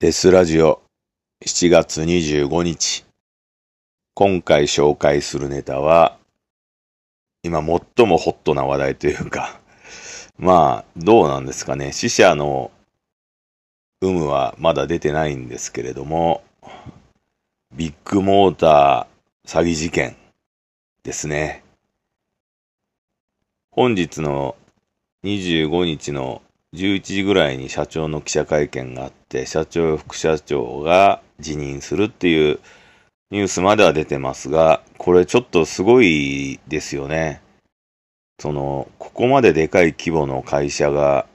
デスラジオ7月25日。今回紹介するネタは、今最もホットな話題というか、まあ、どうなんですかね。死者の有無はまだ出てないんですけれども、ビッグモーター詐欺事件ですね。本日の25日の11時ぐらいに社長の記者会見があって、社長、副社長が辞任するっていうニュースまでは出てますが、これちょっとすごいですよね。その、ここまででかい規模の会社が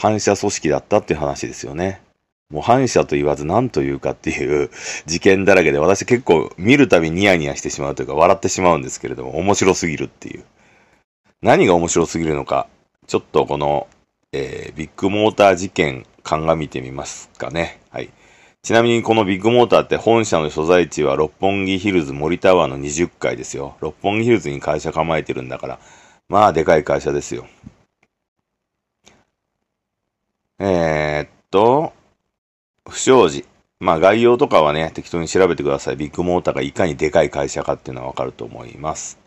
反社組織だったっていう話ですよね。もう反社と言わず何というかっていう 事件だらけで私結構見るたびニヤニヤしてしまうというか笑ってしまうんですけれども面白すぎるっていう。何が面白すぎるのかちょっとこの、えー、ビッグモーター事件鑑みてみますかね。はい。ちなみにこのビッグモーターって本社の所在地は六本木ヒルズ森タワーの20階ですよ。六本木ヒルズに会社構えてるんだから、まあでかい会社ですよ。えー、っと、不祥事。まあ概要とかはね、適当に調べてください。ビッグモーターがいかにでかい会社かっていうのはわかると思います。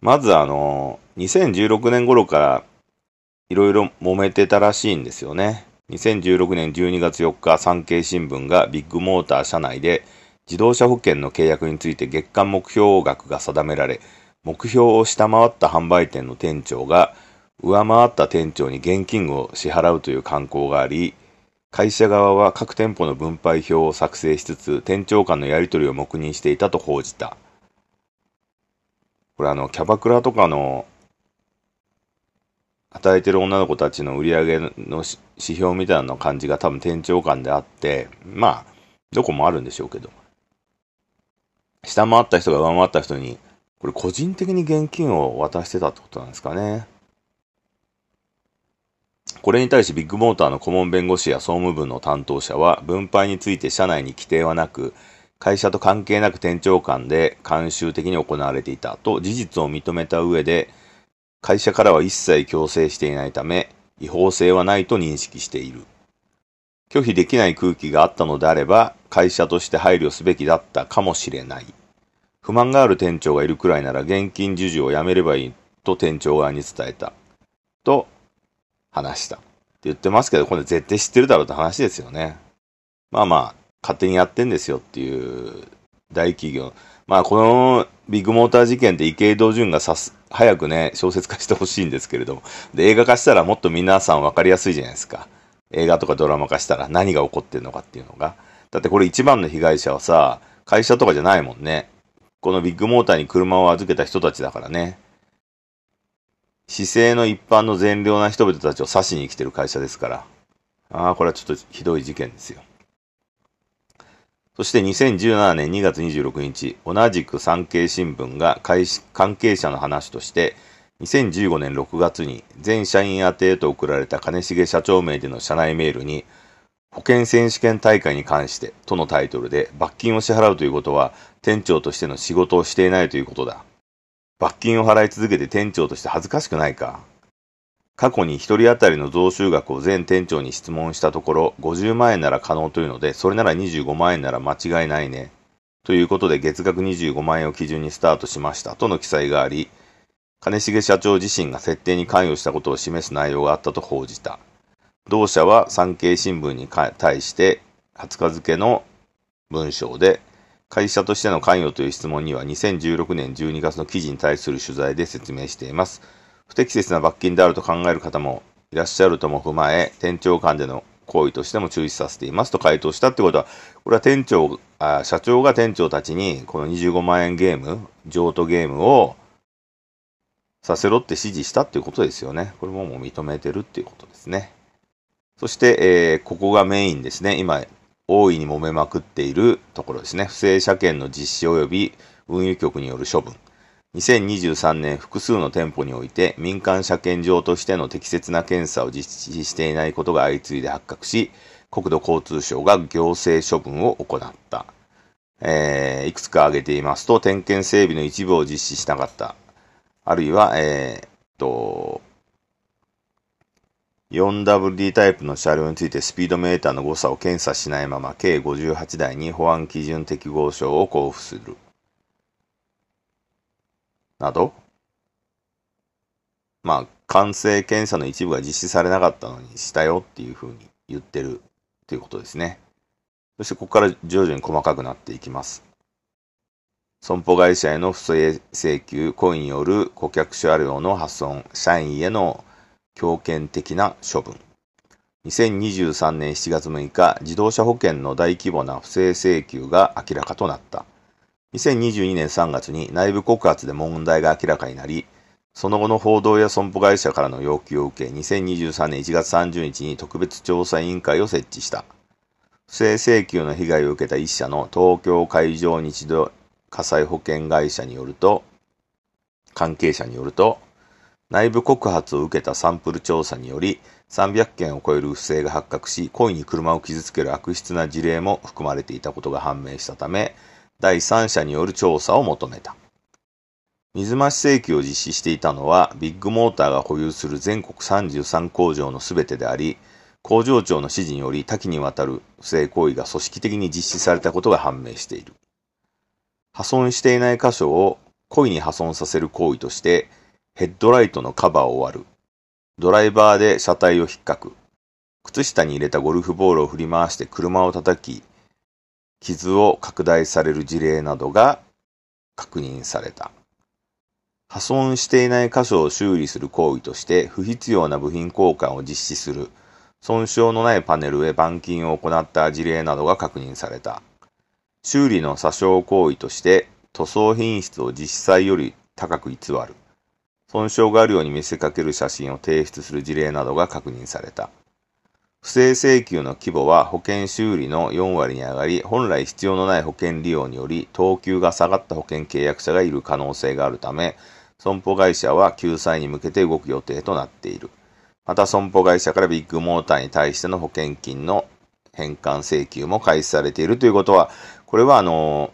まずあの、2016年頃からいろいろ揉めてたらしいんですよね。2016年12月4日、産経新聞がビッグモーター社内で自動車保険の契約について月間目標額が定められ、目標を下回った販売店の店長が上回った店長に現金を支払うという慣行があり、会社側は各店舗の分配表を作成しつつ、店長間のやり取りを黙認していたと報じた。これあの、キャバクラとかの、働いてる女の子たちの売り上げの指標みたいな感じが多分店長間であって、まあ、どこもあるんでしょうけど、下回った人が上回った人に、これ個人的に現金を渡してたってことなんですかね。これに対しビッグモーターの顧問弁護士や総務部の担当者は、分配について社内に規定はなく、会社と関係なく店長間で慣習的に行われていたと事実を認めた上で、会社からは一切強制していないため、違法性はないと認識している。拒否できない空気があったのであれば、会社として配慮すべきだったかもしれない。不満がある店長がいるくらいなら現金授受をやめればいいと店長側に伝えた。と話した。って言ってますけど、これ絶対知ってるだろうって話ですよね。まあまあ、勝手にやってんですよっていう大企業。まあ、このビッグモーター事件って池井戸潤がさす、早くね、小説化してほしいんですけれども。で、映画化したらもっと皆さん分かりやすいじゃないですか。映画とかドラマ化したら何が起こってんのかっていうのが。だってこれ一番の被害者はさ、会社とかじゃないもんね。このビッグモーターに車を預けた人たちだからね。姿勢の一般の善良な人々たちを刺しに来てる会社ですから。ああ、これはちょっとひどい事件ですよ。そして2017年2月26日、同じく産経新聞が関係者の話として、2015年6月に全社員宛てへと送られた金重社長名での社内メールに、保険選手権大会に関してとのタイトルで罰金を支払うということは店長としての仕事をしていないということだ。罰金を払い続けて店長として恥ずかしくないか過去に1人当たりの増収額を全店長に質問したところ、50万円なら可能というので、それなら25万円なら間違いないね。ということで月額25万円を基準にスタートしましたとの記載があり、金重社長自身が設定に関与したことを示す内容があったと報じた。同社は産経新聞に対して20日付の文章で、会社としての関与という質問には2016年12月の記事に対する取材で説明しています。不適切な罰金であると考える方もいらっしゃるとも踏まえ、店長間での行為としても注意させていますと回答したってことは、これは店長、あ社長が店長たちにこの25万円ゲーム、譲渡ゲームをさせろって指示したっていうことですよね。これももう認めてるっていうことですね。そして、えー、ここがメインですね。今、大いに揉めまくっているところですね。不正車検の実施及び運輸局による処分。2023年複数の店舗において民間車検場としての適切な検査を実施していないことが相次いで発覚し、国土交通省が行政処分を行った。えー、いくつか挙げていますと、点検整備の一部を実施しなかった。あるいは、えー、と、4WD タイプの車両についてスピードメーターの誤差を検査しないまま計58台に保安基準適合証を交付する。など、まあ、完成検査の一部が実施されなかったのにしたよっていうふうに言ってるということですね。そしてここから徐々に細かくなっていきます。損保会社への不正請求、故意による顧客車両の破損、社員への強権的な処分。2023年7月6日、自動車保険の大規模な不正請求が明らかとなった。2022年3月に内部告発で問題が明らかになり、その後の報道や損保会社からの要求を受け、2023年1月30日に特別調査委員会を設置した。不正請求の被害を受けた一社の東京海上日動火災保険会社によると、関係者によると、内部告発を受けたサンプル調査により、300件を超える不正が発覚し、故意に車を傷つける悪質な事例も含まれていたことが判明したため、第三者による調査を求めた。水増し請求を実施していたのは、ビッグモーターが保有する全国33工場のすべてであり、工場長の指示により多岐にわたる不正行為が組織的に実施されたことが判明している。破損していない箇所を故意に破損させる行為として、ヘッドライトのカバーを割る。ドライバーで車体を引っかく。靴下に入れたゴルフボールを振り回して車を叩き、傷を拡大される事例などが確認された。破損していない箇所を修理する行為として不必要な部品交換を実施する。損傷のないパネルへ板金を行った事例などが確認された。修理の詐称行為として塗装品質を実際より高く偽る。損傷があるように見せかける写真を提出する事例などが確認された。不正請求の規模は保険修理の4割に上がり、本来必要のない保険利用により、等級が下がった保険契約者がいる可能性があるため、損保会社は救済に向けて動く予定となっている。また損保会社からビッグモーターに対しての保険金の返還請求も開始されているということは、これはあの、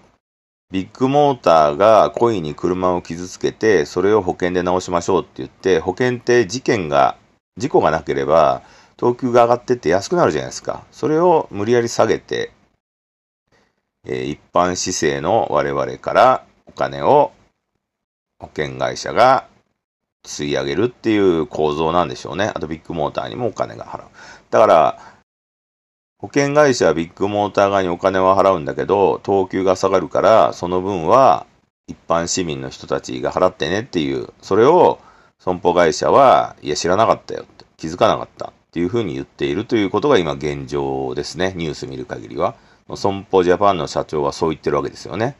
ビッグモーターが故意に車を傷つけて、それを保険で直しましょうって言って、保険って事件が、事故がなければ、等級が上がってって安くなるじゃないですか。それを無理やり下げて、えー、一般市政の我々からお金を保険会社が吸い上げるっていう構造なんでしょうね。あとビッグモーターにもお金が払う。だから、保険会社はビッグモーター側にお金は払うんだけど、等級が下がるから、その分は一般市民の人たちが払ってねっていう、それを損保会社は、いや知らなかったよって、気づかなかったっていうふうに言っているということが今現状ですね。ニュース見る限りは。損保ジャパンの社長はそう言ってるわけですよね。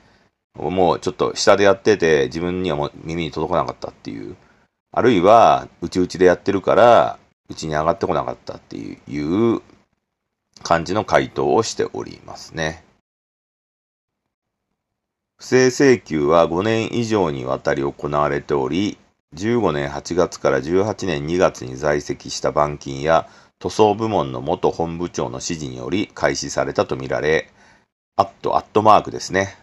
もうちょっと下でやってて自分にはもう耳に届かなかったっていう。あるいは、うちうちでやってるから、うちに上がってこなかったっていう感じの回答をしておりますね。不正請求は5年以上にわたり行われており、15年8月から18年2月に在籍した板金や塗装部門の元本部長の指示により開始されたとみられ、アット、アットマークですね。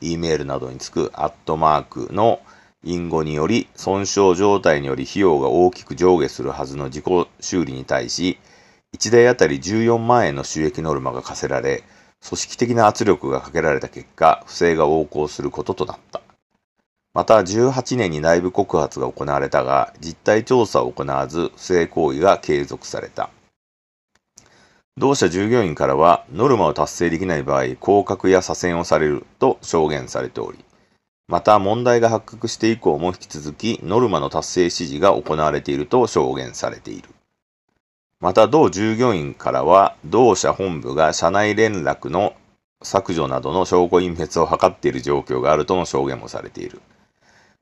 E メールなどにつくアットマークの隠語により、損傷状態により費用が大きく上下するはずの自己修理に対し、1台あたり14万円の収益ノルマが課せられ、組織的な圧力がかけられた結果、不正が横行することとなった。また、18年に内部告発が行われたが、実態調査を行わず、不正行為が継続された。同社従業員からは、ノルマを達成できない場合、降格や左遷をされると証言されており、また問題が発覚して以降も引き続き、ノルマの達成指示が行われていると証言されている。また同従業員からは、同社本部が社内連絡の削除などの証拠隠滅を図っている状況があるとの証言もされている。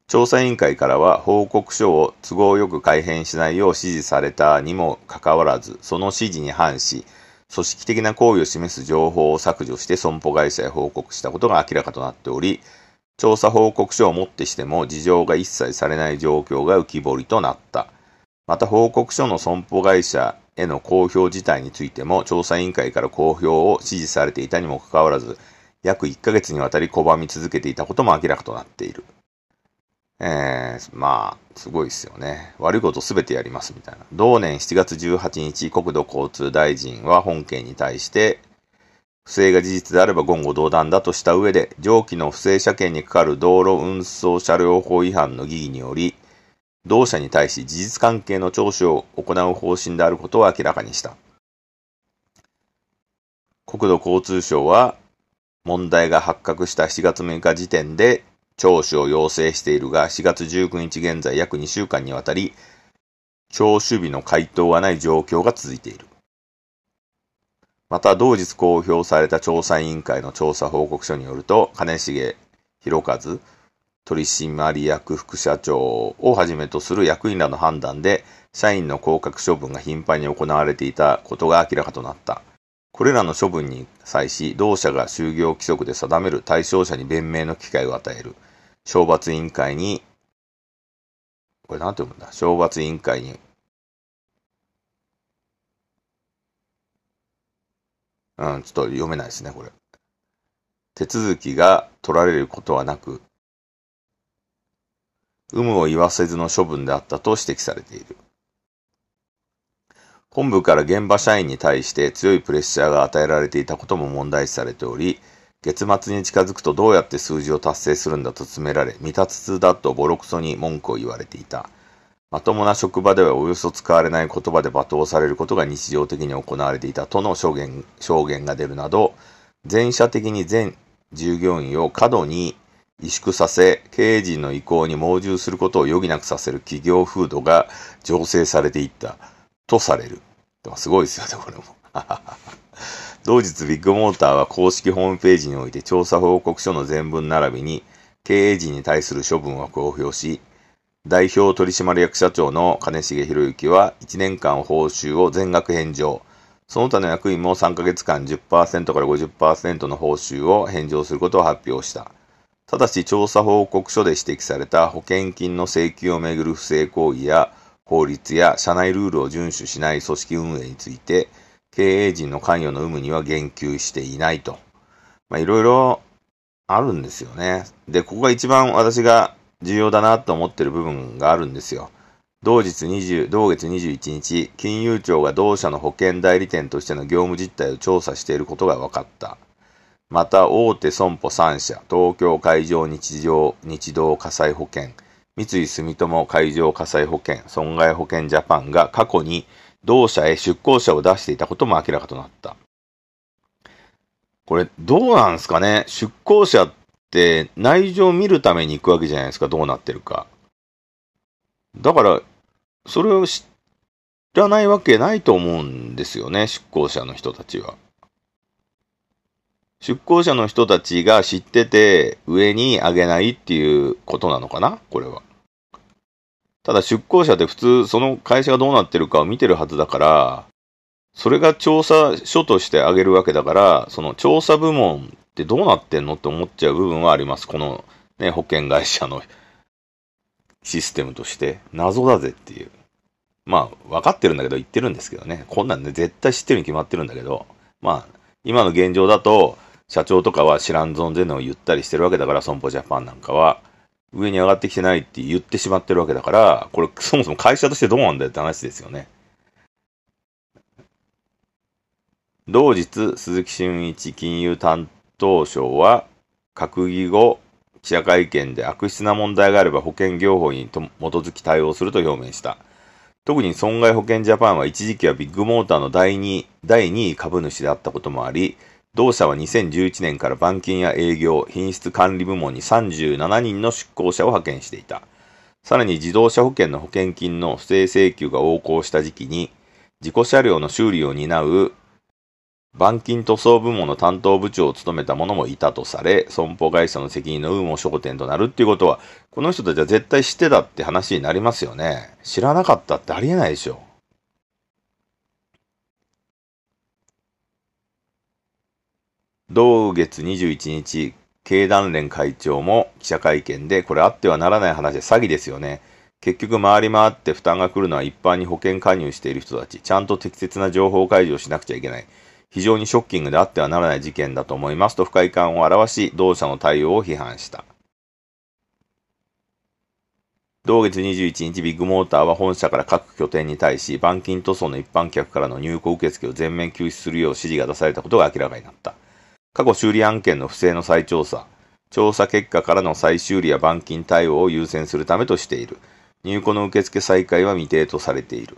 調査委員会からは報告書を都合よく改変しないよう指示されたにもかかわらず、その指示に反し、組織的な行為を示す情報を削除して損保会社へ報告したことが明らかとなっており、調査報告書をもってしても事情が一切されない状況が浮き彫りとなった。また報告書の損保会社への公表自体についても調査委員会から公表を指示されていたにもかかわらず、約1ヶ月にわたり拒み続けていたことも明らかとなっている。えー、まあ、すごいですよね。悪いことすべてやりますみたいな。同年7月18日、国土交通大臣は本件に対して、不正が事実であれば言語道断だとした上で、上記の不正車検にかかる道路運送車両法違反の疑義により、同社に対し事実関係の聴取を行う方針であることを明らかにした。国土交通省は、問題が発覚した7月6日時点で聴取を要請しているが、4月19日現在約2週間にわたり、聴取日の回答がない状況が続いている。また、同日公表された調査委員会の調査報告書によると、金重博和取締役副社長をはじめとする役員らの判断で、社員の降格処分が頻繁に行われていたことが明らかとなった。これらの処分に際し、同社が就業規則で定める対象者に弁明の機会を与える。懲罰委員会に、これなんて読むんだ？懲罰委員会に、うん、ちょっと読めないですね、これ。手続きが取られることはなく、有無を言わせずの処分であったと指摘されている。本部から現場社員に対して強いプレッシャーが与えられていたことも問題視されており、月末に近づくとどうやって数字を達成するんだと詰められ、未達通だとボロクソに文句を言われていた。まともな職場ではおよそ使われない言葉で罵倒されることが日常的に行われていたとの証言証言が出るなど、全社的に全従業員を過度に萎縮させ、経営陣の意向に盲従することを余儀なくさせる企業風土が醸成されていったとされる。すごいですよね、これも。同日ビッグモーターは公式ホームページにおいて調査報告書の全文並びに経営陣に対する処分を公表し、代表取締役社長の金重博之は1年間報酬を全額返上。その他の役員も3ヶ月間10%から50%の報酬を返上することを発表した。ただし調査報告書で指摘された保険金の請求をめぐる不正行為や法律や社内ルールを遵守しない組織運営について、経営陣の関与の有無には言及していないと。まあ、いろいろあるんですよね。で、ここが一番私が重要だなと思ってる部分があるんですよ。同日20、同月21日、金融庁が同社の保険代理店としての業務実態を調査していることが分かった。また、大手損保3社、東京海上日常、日動火災保険、三井住友海上火災保険、損害保険ジャパンが過去に同社へ出向者を出していたことも明らかとなった。これ、どうなんですかね？出向者って内情を見るために行くわけじゃないですか、どうなってるか。だから、それを知らないわけないと思うんですよね、出向者の人たちは。出向者の人たちが知ってて上に上げないっていうことなのかな？これは。ただ出向者って普通その会社がどうなってるかを見てるはずだから、それが調査書としてあげるわけだから、その調査部門ってどうなってんのって思っちゃう部分はあります。このね、保険会社のシステムとして謎だぜっていう。まあ、分かってるんだけど言ってるんですけどね。こんなんね、絶対知ってるに決まってるんだけど、まあ、今の現状だと、社長とかは知らん存ぜのを言ったりしてるわけだから、損保ジャパンなんかは。上に上がってきてないって言ってしまってるわけだから、これそもそも会社としてどうなんだよって話ですよね。同日、鈴木俊一金融担当省は、閣議後、記者会見で悪質な問題があれば保険業法に基づき対応すると表明した。特に損害保険ジャパンは一時期はビッグモーターの第2第2位株主であったこともあり、同社は2011年から板金や営業、品質管理部門に37人の出向者を派遣していた。さらに自動車保険の保険金の不正請求が横行した時期に、事故車両の修理を担う板金塗装部門の担当部長を務めた者もいたとされ、損保会社の責任の有無も焦点となるっていうことは、この人たちは絶対知ってたって話になりますよね。知らなかったってありえないでしょ。同月21日、経団連会長も記者会見で、これあってはならない話で詐欺ですよね。結局回り回って負担が来るのは一般に保険加入している人たち。ちゃんと適切な情報開示をしなくちゃいけない。非常にショッキングであってはならない事件だと思いますと不快感を表し、同社の対応を批判した。同月21日、ビッグモーターは本社から各拠点に対し、板金塗装の一般客からの入庫受付を全面休止するよう指示が出されたことが明らかになった。過去修理案件の不正の再調査、調査結果からの再修理や板金対応を優先するためとしている。入庫の受付再開は未定とされている。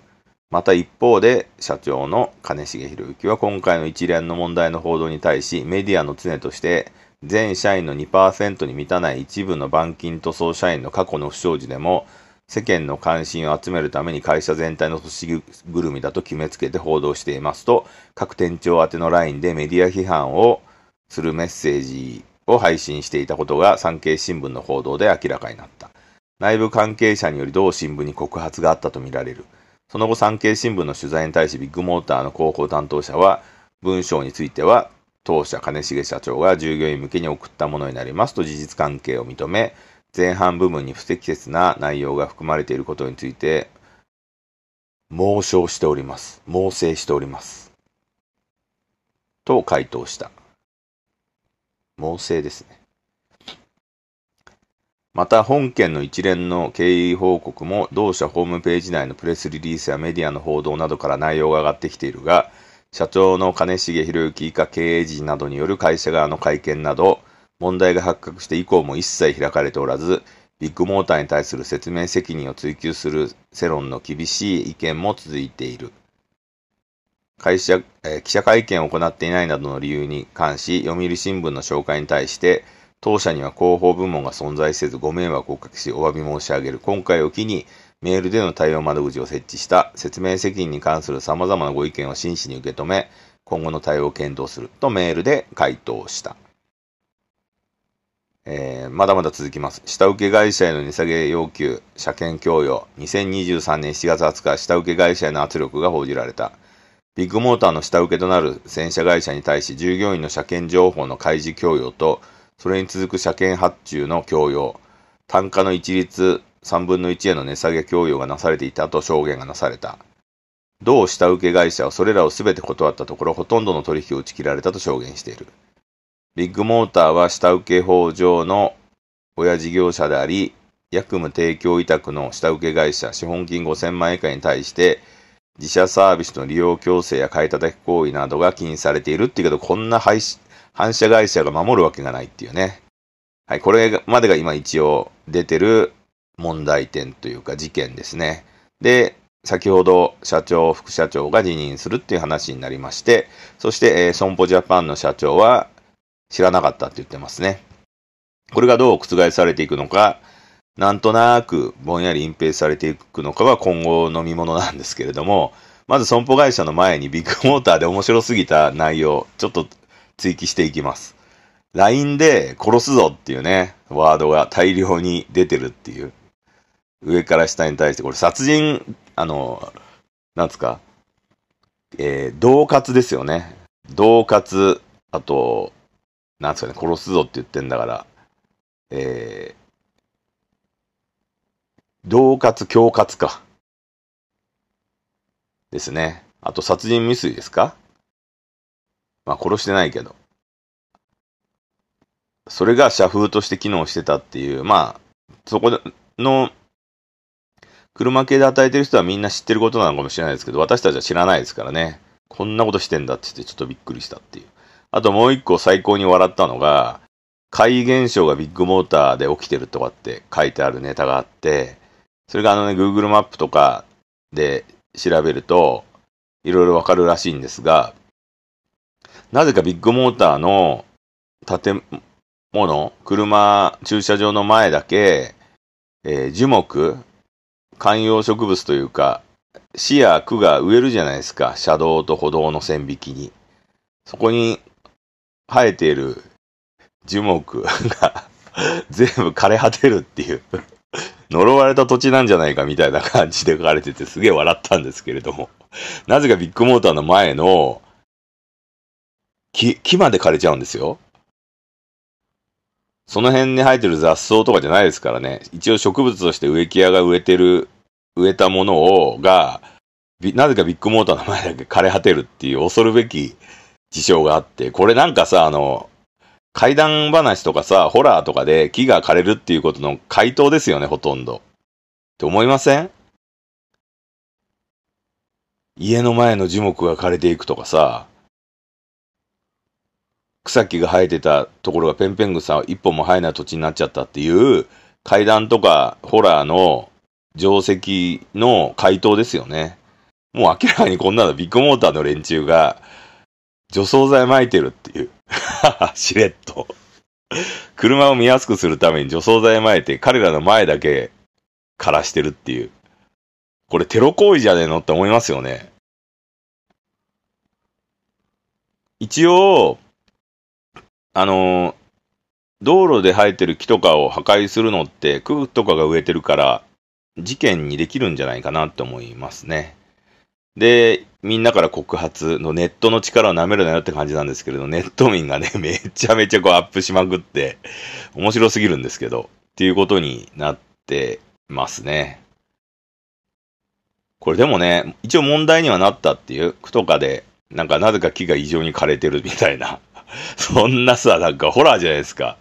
また一方で、社長の金重博之は今回の一連の問題の報道に対し、メディアの常として、全社員の2%に満たない一部の板金塗装社員の過去の不祥事でも、世間の関心を集めるために会社全体の組織ぐるみだと決めつけて報道していますと、各店長宛ての LINE でメディア批判をするメッセージを配信していたことが産経新聞の報道で明らかになった。内部関係者により同新聞に告発があったとみられる。その後産経新聞の取材に対しビッグモーターの広報担当者は、文章については当社金重社長が従業員向けに送ったものになりますと事実関係を認め、前半部分に不適切な内容が含まれていることについて、猛省しております。猛省しております。と回答した。猛省ですね。また本件の一連の経緯報告も同社ホームページ内のプレスリリースやメディアの報道などから内容が上がってきているが、社長の金重博之以下経営陣などによる会社側の会見など、問題が発覚して以降も一切開かれておらず、ビッグモーターに対する説明責任を追及する世論の厳しい意見も続いている。会社、え、記者会見を行っていないなどの理由に関し、読売新聞の紹介に対して、当社には広報部門が存在せずご迷惑をおかけしお詫び申し上げる。今回を機に、メールでの対応窓口を設置した説明責任に関する様々なご意見を真摯に受け止め、今後の対応を検討するとメールで回答した。えー、まだまだ続きます。下請け会社への値下げ要求、車検供与、2023年7月20日、下請け会社への圧力が報じられた。ビッグモーターの下請けとなる洗車会社に対し、従業員の車検情報の開示供与と、それに続く車検発注の供与、単価の一律3分の1への値下げ供与がなされていたと証言がなされた。同下請け会社はそれらをすべて断ったところ、ほとんどの取引を打ち切られたと証言している。ビッグモーターは下請け法上の親事業者であり、役務提供委託の下請け会社、資本金5000万円以下に対して、自社サービスの利用強制や買い叩き行為などが禁止されているっていうけど、こんな反社会社が守るわけがないっていうね。はい、これまでが今一応出てる問題点というか事件ですね。で、先ほど社長、副社長が辞任するっていう話になりまして、そして、えー、損保ジャパンの社長は知らなかったって言ってますね。これがどう覆されていくのか、なんとなくぼんやり隠蔽されていくのかは今後の見物なんですけれども、まず損保会社の前にビッグモーターで面白すぎた内容、ちょっと追記していきます。LINE で殺すぞっていうね、ワードが大量に出てるっていう。上から下に対して、これ殺人、あの、なんつか、えー、同喝ですよね。同喝、あと、なんつかね、殺すぞって言ってんだから、えー、同喝、恐喝か。ですね。あと、殺人未遂ですか？まあ、殺してないけど。それが社風として機能してたっていう、まあ、そこの車系で与えてる人はみんな知ってることなのかもしれないですけど、私たちは知らないですからね。こんなことしてんだって言ってちょっとびっくりしたっていう。あともう一個最高に笑ったのが、怪現象がビッグモーターで起きてるとかって書いてあるネタがあって、それがあのね、Google マップとかで調べると、いろいろわかるらしいんですが、なぜかビッグモーターの建物、車、駐車場の前だけ、えー、樹木、観葉植物というか、市や区が植えるじゃないですか。車道と歩道の線引きに。そこに生えている樹木が 全部枯れ果てるっていう 呪われた土地なんじゃないかみたいな感じで書かれててすげえ笑ったんですけれどもなぜかビッグモーターの前の木、木まで枯れちゃうんですよ。その辺に生えてる雑草とかじゃないですからね。一応植物として植木屋が植えてる、植えたものを、が、なぜかビッグモーターの前だけ枯れ果てるっていう恐るべき事象があって、これなんかさ、あの、怪談話とかさ、ホラーとかで木が枯れるっていうことの回答ですよね、ほとんど。って思いません？家の前の樹木が枯れていくとかさ、草木が生えてたところがペンペン草一本も生えない土地になっちゃったっていう階段とかホラーの定石の回答ですよね。もう明らかにこんなのビッグモーターの連中が除草剤撒いてるっていう。しれっと。車を見やすくするために除草剤撒いて彼らの前だけ枯らしてるっていう。これテロ行為じゃねえのって思いますよね。一応、あの、道路で生えてる木とかを破壊するのって、区とかが植えてるから、事件にできるんじゃないかなって思いますね。で、みんなから告発のネットの力を舐めるなよって感じなんですけれど、ネット民がね、めちゃめちゃこうアップしまくって、面白すぎるんですけど、っていうことになってますね。これでもね、一応問題にはなったっていう、区とかで、なんかなぜか木が異常に枯れてるみたいな。そんなさ、なんかホラーじゃないですか。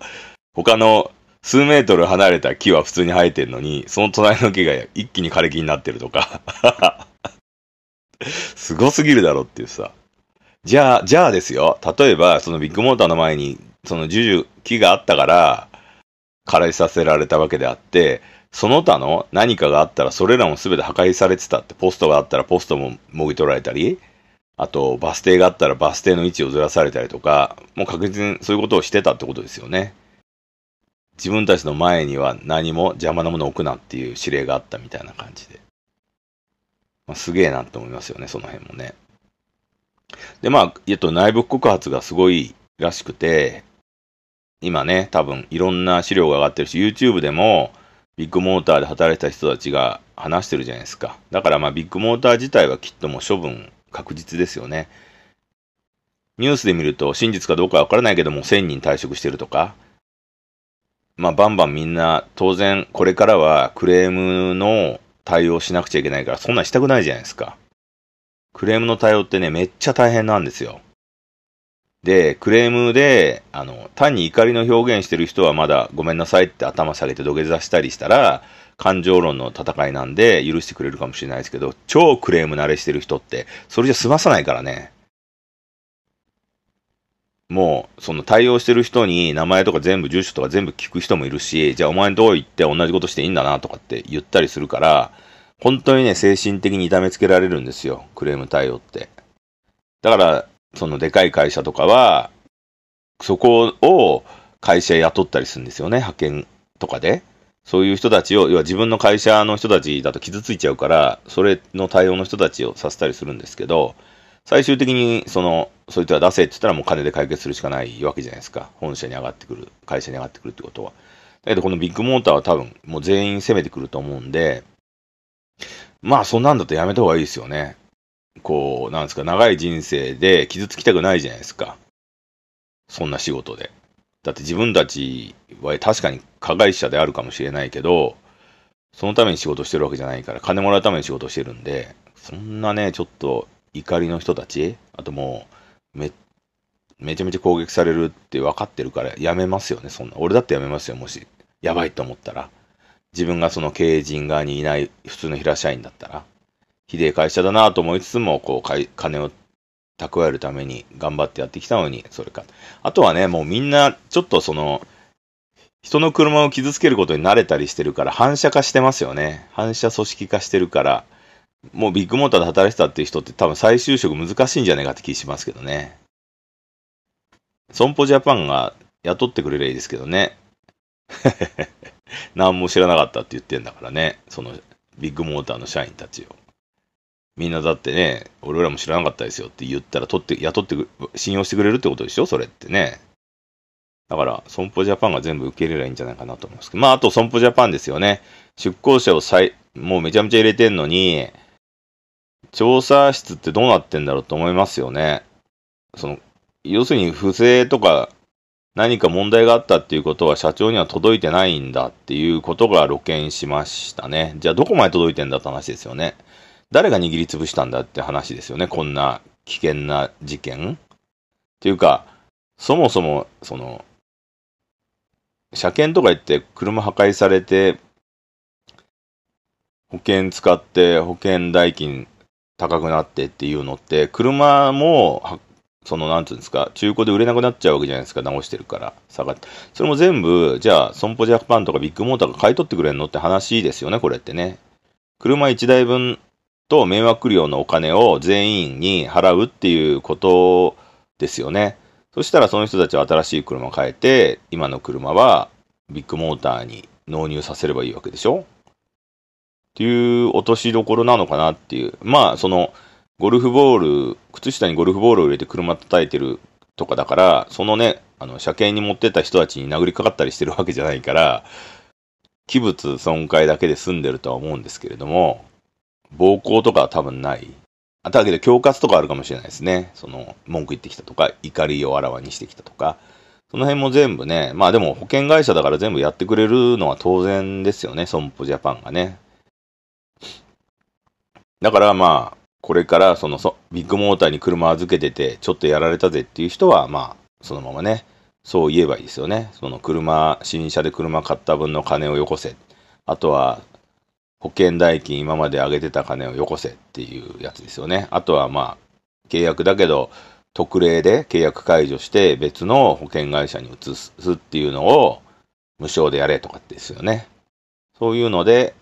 他の数メートル離れた木は普通に生えてるのに、その隣の木が一気に枯れ木になってるとか。すごすぎるだろっていうさ。じゃあ、じゃあですよ。例えば、そのビッグモーターの前に、その樹々、木があったから、枯れさせられたわけであって、その他の何かがあったら、それらも全て破壊されてたって、ポストがあったらポストももぎ取られたり、あと、バス停があったらバス停の位置をずらされたりとか、もう確実にそういうことをしてたってことですよね。自分たちの前には何も邪魔なものを置くなっていう指令があったみたいな感じで。まあ、すげえなって思いますよね、その辺もね。で、まあ、えっと、内部告発がすごいらしくて、今ね、多分いろんな資料が上がってるし、YouTube でも、ビッグモーターで働いた人たちが話してるじゃないですか。だからまあビッグモーター自体はきっともう処分確実ですよね。ニュースで見ると真実かどうかわからないけども1000人退職してるとか、まあバンバンみんな当然これからはクレームの対応しなくちゃいけないからそんなんしたくないじゃないですか。クレームの対応ってねめっちゃ大変なんですよ。で、クレームで、あの、単に怒りの表現してる人はまだごめんなさいって頭下げて土下座したりしたら、感情論の戦いなんで許してくれるかもしれないですけど、超クレーム慣れしてる人って、それじゃ済まさないからね。もう、その対応してる人に名前とか全部住所とか全部聞く人もいるし、じゃあお前のとこ行って同じことしていいんだなとかって言ったりするから、本当にね、精神的に痛めつけられるんですよ。クレーム対応って。だから、そのでかい会社とかは、そこを会社雇ったりするんですよね、派遣とかで。そういう人たちを、要は自分の会社の人たちだと傷ついちゃうから、それの対応の人たちをさせたりするんですけど、最終的に、その、そいう人は出せって言ったらもう金で解決するしかないわけじゃないですか。本社に上がってくる、会社に上がってくるってことは。だけどこのビッグモーターは多分もう全員攻めてくると思うんで、まあそんなんだとやめた方がいいですよね。こう、なんですか、長い人生で傷つきたくないじゃないですか。そんな仕事で。だって自分たちは確かに加害者であるかもしれないけど、そのために仕事してるわけじゃないから、金もらうために仕事してるんで、そんなね、ちょっと怒りの人たち、あともう、め、めちゃめちゃ攻撃されるって分かってるからやめますよね、そんな。俺だってやめますよ、もし。やばいと思ったら。自分がその経営陣側にいない普通の平社員だったら。ひでえ会社だなと思いつつも、こう、金を蓄えるために頑張ってやってきたのに、それか。あとはね、もうみんな、ちょっとその、人の車を傷つけることに慣れたりしてるから、反射化してますよね。反射組織化してるから、もうビッグモーターで働いてたっていう人って多分再就職難しいんじゃないかって気しますけどね。損保ジャパンが雇ってくれりゃいいですけどね。何も知らなかったって言ってんだからね。そのビッグモーターの社員たちを。みんなだってね、俺らも知らなかったですよって言ったら、取って、雇って信用してくれるってことでしょ？それってね。だから、損保ジャパンが全部受け入れればいいんじゃないかなと思いますけど。まあ、あと損保ジャパンですよね。出向者を再、もうめちゃめちゃ入れてんのに、調査室ってどうなってんだろうと思いますよね。その、要するに不正とか何か問題があったっていうことは社長には届いてないんだっていうことが露見しましたね。じゃあどこまで届いてんだって話ですよね。誰が握りつぶしたんだって話ですよね。こんな危険な事件。っていうか、そもそも、その、車検とか言って車破壊されて、保険使って保険代金高くなってっていうのって、車も、その、なんていうんですか、中古で売れなくなっちゃうわけじゃないですか、直してるから、下がって。それも全部、じゃあ、損保ジャパンとかビッグモーターが買い取ってくれるのって話ですよね、これってね。車1台分と迷惑料のお金を全員に払うっていうことですよね。そしたらその人たちは新しい車を変えて、今の車はビッグモーターに納入させればいいわけでしょていう落としどころなのかなっていう。まあ、その、ゴルフボール、靴下にゴルフボールを入れて車叩いてるとかだから、そのね、あの、車検に持ってた人たちに殴りかかったりしてるわけじゃないから、器物損壊だけで済んでるとは思うんですけれども、暴行とかは多分ない。あだけど、恐喝とかあるかもしれないですね。その、文句言ってきたとか、怒りをあらわにしてきたとか。その辺も全部ね、まあでも保険会社だから全部やってくれるのは当然ですよね、損保ジャパンがね。だからまあ、これからそのそビッグモーターに車預けてて、ちょっとやられたぜっていう人は、まあ、そのままね、そう言えばいいですよね。その車、新車で車買った分の金をよこせ。あとは、保険代金今まで上げてた金をよこせっていうやつですよね。あとはまあ、契約だけど、特例で契約解除して別の保険会社に移すっていうのを無償でやれとかですよね。そういうので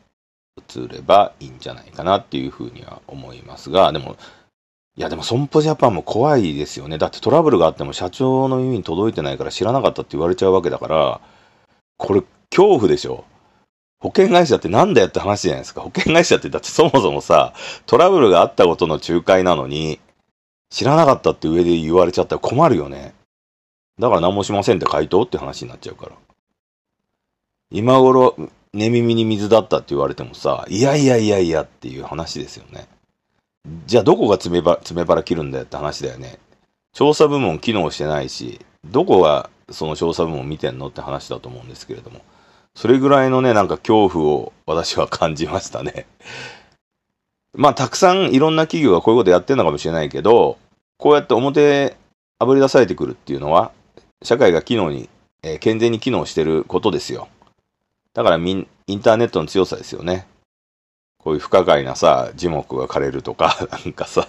移ればいいんじゃないかなっていうふうには思いますが、でも、いやでも損保ジャパンも怖いですよね。だってトラブルがあっても社長の耳に届いてないから知らなかったって言われちゃうわけだから、これ恐怖でしょ。保険会社ってなんだよって話じゃないですか。保険会社ってだってそもそもさ、トラブルがあったことの仲介なのに、知らなかったって上で言われちゃったら困るよね。だから何もしませんって回答って話になっちゃうから。今頃、寝耳に水だったって言われてもさ、いやいやいやいやっていう話ですよね。じゃあどこが爪ば爪腹切るんだよって話だよね。調査部門機能してないし、どこがその調査部門見てんのって話だと思うんですけれども。それぐらいのね、なんか恐怖を私は感じましたね。まあ、たくさんいろんな企業がこういうことやってるのかもしれないけど、こうやって表あぶり出されてくるっていうのは、社会が機能に、えー、健全に機能してることですよ。だからみん、インターネットの強さですよね。こういう不可解なさ、樹木が枯れるとか、なんかさ、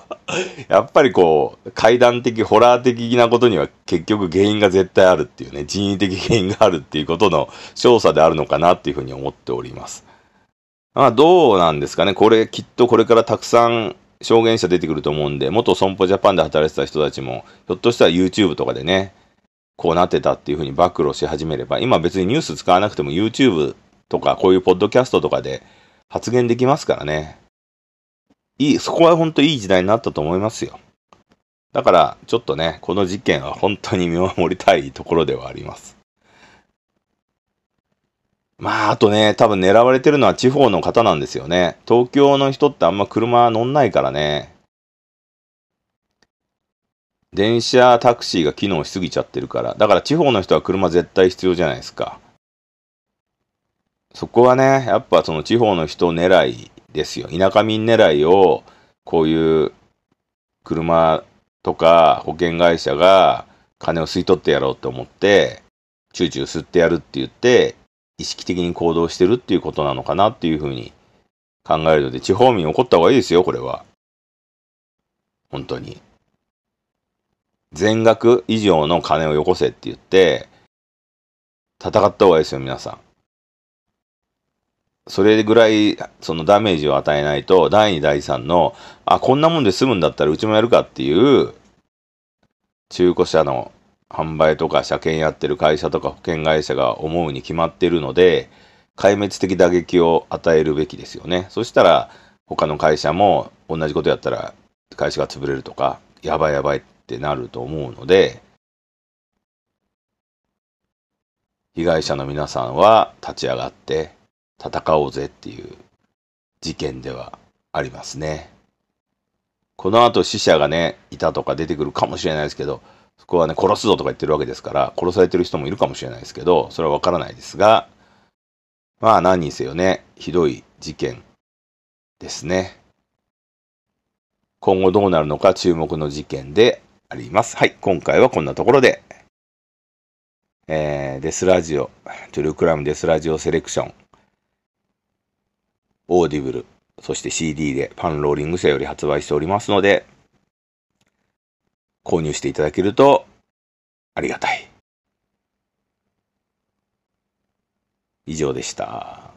やっぱりこう、階段的、ホラー的なことには結局原因が絶対あるっていうね、人為的原因があるっていうことの調査であるのかなっていうふうに思っております。まあ、どうなんですかね。これ、きっとこれからたくさん証言者出てくると思うんで、元損保ジャパンで働いてた人たちも、ひょっとしたら YouTube とかでね、こうなってたっていうふうに暴露し始めれば、今別にニュース使わなくても YouTube とか、こういうポッドキャストとかで発言できますからね。いい、そこは本当いい時代になったと思いますよ。だから、ちょっとね、この事件は本当に見守りたいところではあります。まあ、あとね、多分狙われてるのは地方の方なんですよね。東京の人ってあんま車乗んないからね。電車、タクシーが機能しすぎちゃってるから。だから地方の人は車絶対必要じゃないですか。そこはね、やっぱその地方の人狙いですよ。田舎民狙いを、こういう車とか保険会社が金を吸い取ってやろうと思って、チューチュー吸ってやるって言って、意識的に行動してるっていうことなのかなっていうふうに考えるので、地方民怒った方がいいですよ、これは。本当に。全額以上の金をよこせって言って、戦った方がいいですよ、皆さん。それぐらい、そのダメージを与えないと、第2、第3の、あ、こんなもんで済むんだったらうちもやるかっていう、中古車の販売とか車検やってる会社とか保険会社が思うに決まってるので、壊滅的打撃を与えるべきですよね。そしたら、他の会社も同じことやったら会社が潰れるとか、やばいやばいってなると思うので、被害者の皆さんは立ち上がって戦おうぜっていう事件ではありますね。この後死者がね、いたとか出てくるかもしれないですけど、そこはね、殺すぞとか言ってるわけですから、殺されてる人もいるかもしれないですけど、それはわからないですが、まあ何にせよね、ひどい事件ですね。今後どうなるのか注目の事件であります。はい、今回はこんなところで、えー、デスラジオ、 True Crime デスラジオセレクション、オーディブル、そして CD でパンローリング社より発売しておりますので、購入していただけるとありがたい。以上でした。